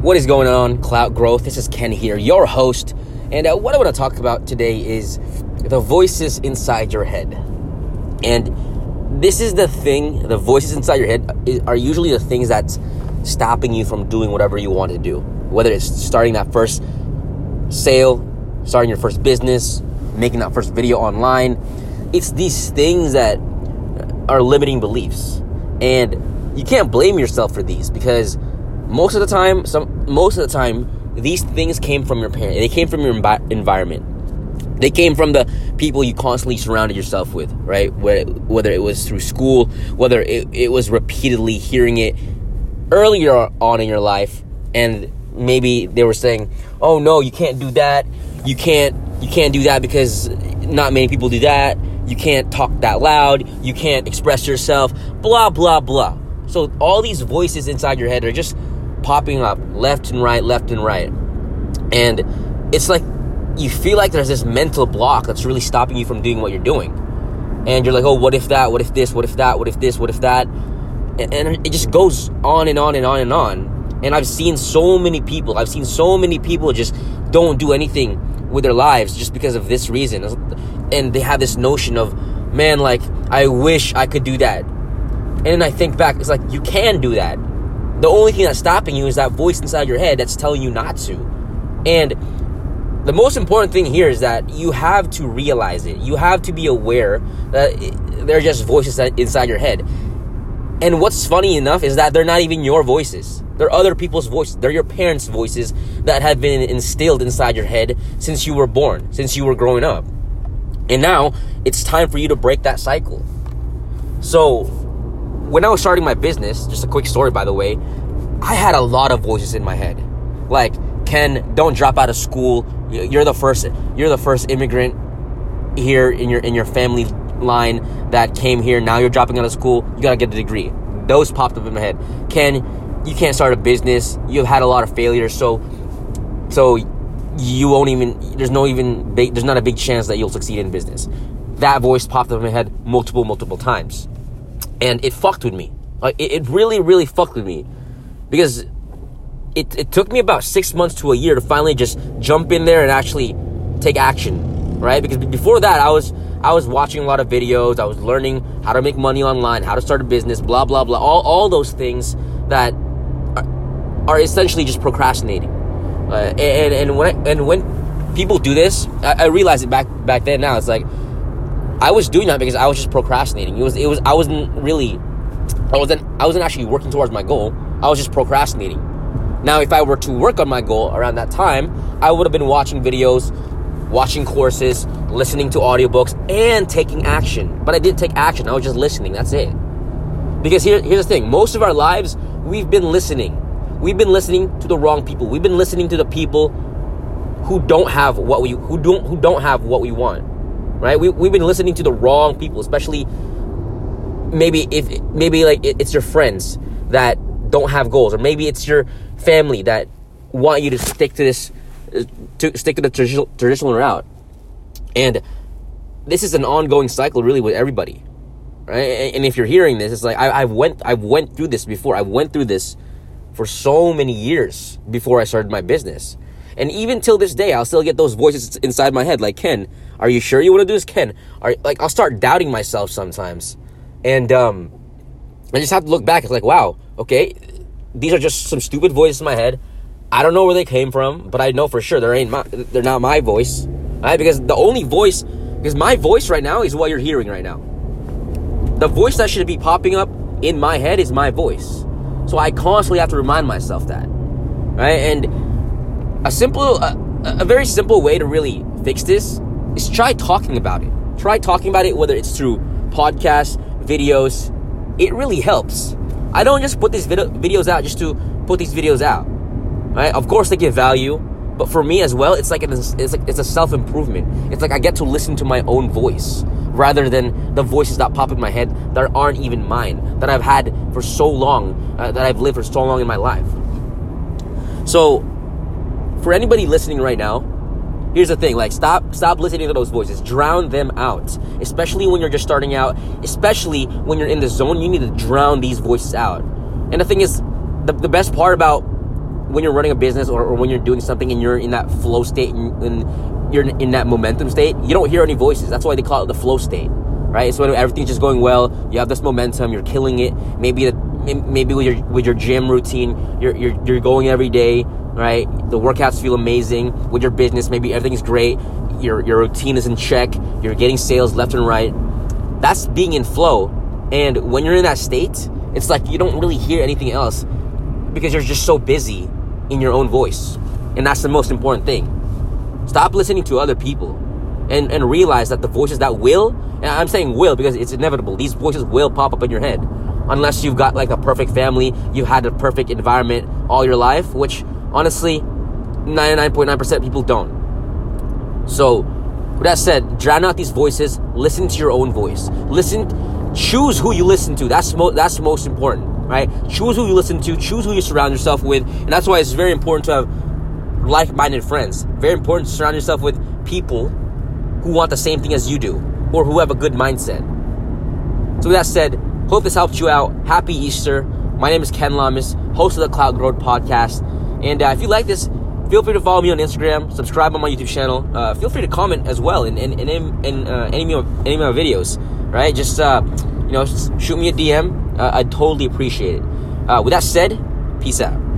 What is going on, Clout Growth? This is Ken here, your host. And uh, what I want to talk about today is the voices inside your head. And this is the thing, the voices inside your head are usually the things that's stopping you from doing whatever you want to do. Whether it's starting that first sale, starting your first business, making that first video online. It's these things that are limiting beliefs. And you can't blame yourself for these because most of the time, some most of the time, these things came from your parents. They came from your envi- environment. They came from the people you constantly surrounded yourself with, right? Whether it was through school, whether it, it was repeatedly hearing it earlier on in your life, and maybe they were saying, "Oh no, you can't do that. You can't you can't do that because not many people do that. You can't talk that loud. You can't express yourself. Blah blah blah." So all these voices inside your head are just popping up left and right, left and right. And it's like you feel like there's this mental block that's really stopping you from doing what you're doing. And you're like, oh, what if that? What if this? What if that? What if this? What if that? And, and it just goes on and on and on and on. And I've seen so many people, I've seen so many people just don't do anything with their lives just because of this reason. And they have this notion of, man, like, I wish I could do that. And then I think back, it's like, you can do that the only thing that's stopping you is that voice inside your head that's telling you not to. And the most important thing here is that you have to realize it. You have to be aware that they're just voices inside your head. And what's funny enough is that they're not even your voices. They're other people's voices. They're your parents' voices that have been instilled inside your head since you were born, since you were growing up. And now it's time for you to break that cycle. So, when I was starting my business, just a quick story by the way, I had a lot of voices in my head. Like, Ken, don't drop out of school. You're the first you're the first immigrant here in your in your family line that came here. Now you're dropping out of school. You got to get a degree. Those popped up in my head. Ken, you can't start a business. You've had a lot of failures, so so you won't even there's no even big, there's not a big chance that you'll succeed in business. That voice popped up in my head multiple multiple times and it fucked with me. Like it, it really, really fucked with me because it, it took me about six months to a year to finally just jump in there and actually take action, right? Because before that, I was I was watching a lot of videos, I was learning how to make money online, how to start a business, blah blah blah, all all those things that are, are essentially just procrastinating. Uh, and and when I, and when people do this, I, I realize it back back then. Now it's like I was doing that because I was just procrastinating. It was it was I wasn't really I wasn't I wasn't actually working towards my goal. I was just procrastinating. Now, if I were to work on my goal around that time, I would have been watching videos, watching courses, listening to audiobooks, and taking action. But I didn't take action. I was just listening. That's it. Because here, here's the thing: most of our lives, we've been listening. We've been listening to the wrong people. We've been listening to the people who don't have what we who don't who don't have what we want right? We, we've been listening to the wrong people, especially maybe if maybe like it's your friends that don't have goals, or maybe it's your family that want you to stick to this, to stick to the traditional, traditional route. And this is an ongoing cycle, really, with everybody, right? And if you're hearing this, it's like I, I went, I went through this before. I went through this for so many years before I started my business. And even till this day, I'll still get those voices inside my head, like Ken, are you sure you want to do this, Ken? Are like I'll start doubting myself sometimes, and um, I just have to look back. It's like, wow, okay, these are just some stupid voices in my head. I don't know where they came from, but I know for sure they ain't my, they're not my voice, right? Because the only voice, because my voice right now is what you're hearing right now. The voice that should be popping up in my head is my voice. So I constantly have to remind myself that, right? And a simple, a, a very simple way to really fix this is try talking about it. Try talking about it, whether it's through podcasts, videos. It really helps. I don't just put these video- videos out just to put these videos out. Right? Of course, they give value, but for me as well, it's like an, it's like it's a self improvement. It's like I get to listen to my own voice rather than the voices that pop in my head that aren't even mine that I've had for so long, uh, that I've lived for so long in my life. So, for anybody listening right now here's the thing like stop stop listening to those voices drown them out especially when you're just starting out especially when you're in the zone you need to drown these voices out and the thing is the, the best part about when you're running a business or, or, when you're doing something and you're in that flow state and, and you're in, in that momentum state, you don't hear any voices. That's why they call it the flow state, right? So when everything's just going well, you have this momentum, you're killing it. Maybe the, maybe with your with your gym routine, you're, you're you're going every day, right? The workouts feel amazing. With your business, maybe everything's great. Your your routine is in check. You're getting sales left and right. That's being in flow. And when you're in that state, it's like you don't really hear anything else because you're just so busy in your own voice. And that's the most important thing. Stop listening to other people and, and realize that the voices that will, and I'm saying will because it's inevitable, these voices will pop up in your head. Unless you've got like a perfect family, you've had a perfect environment all your life, which honestly, 99.9% people don't. So, with that said, drown out these voices, listen to your own voice. Listen choose who you listen to. That's mo- that's most important, right? Choose who you listen to. Choose who you surround yourself with, and that's why it's very important to have like-minded friends. Very important to surround yourself with people who want the same thing as you do, or who have a good mindset. So with that said, hope this helped you out. Happy Easter. My name is Ken Llamas, host of the Cloud Growth Podcast, and uh, if you like this feel free to follow me on Instagram, subscribe on my YouTube channel. Uh, feel free to comment as well in in, in, in uh, any, of, any of my videos right? Just uh, you know, shoot me a DM. Uh, I'd totally appreciate it. Uh, with that said, peace out.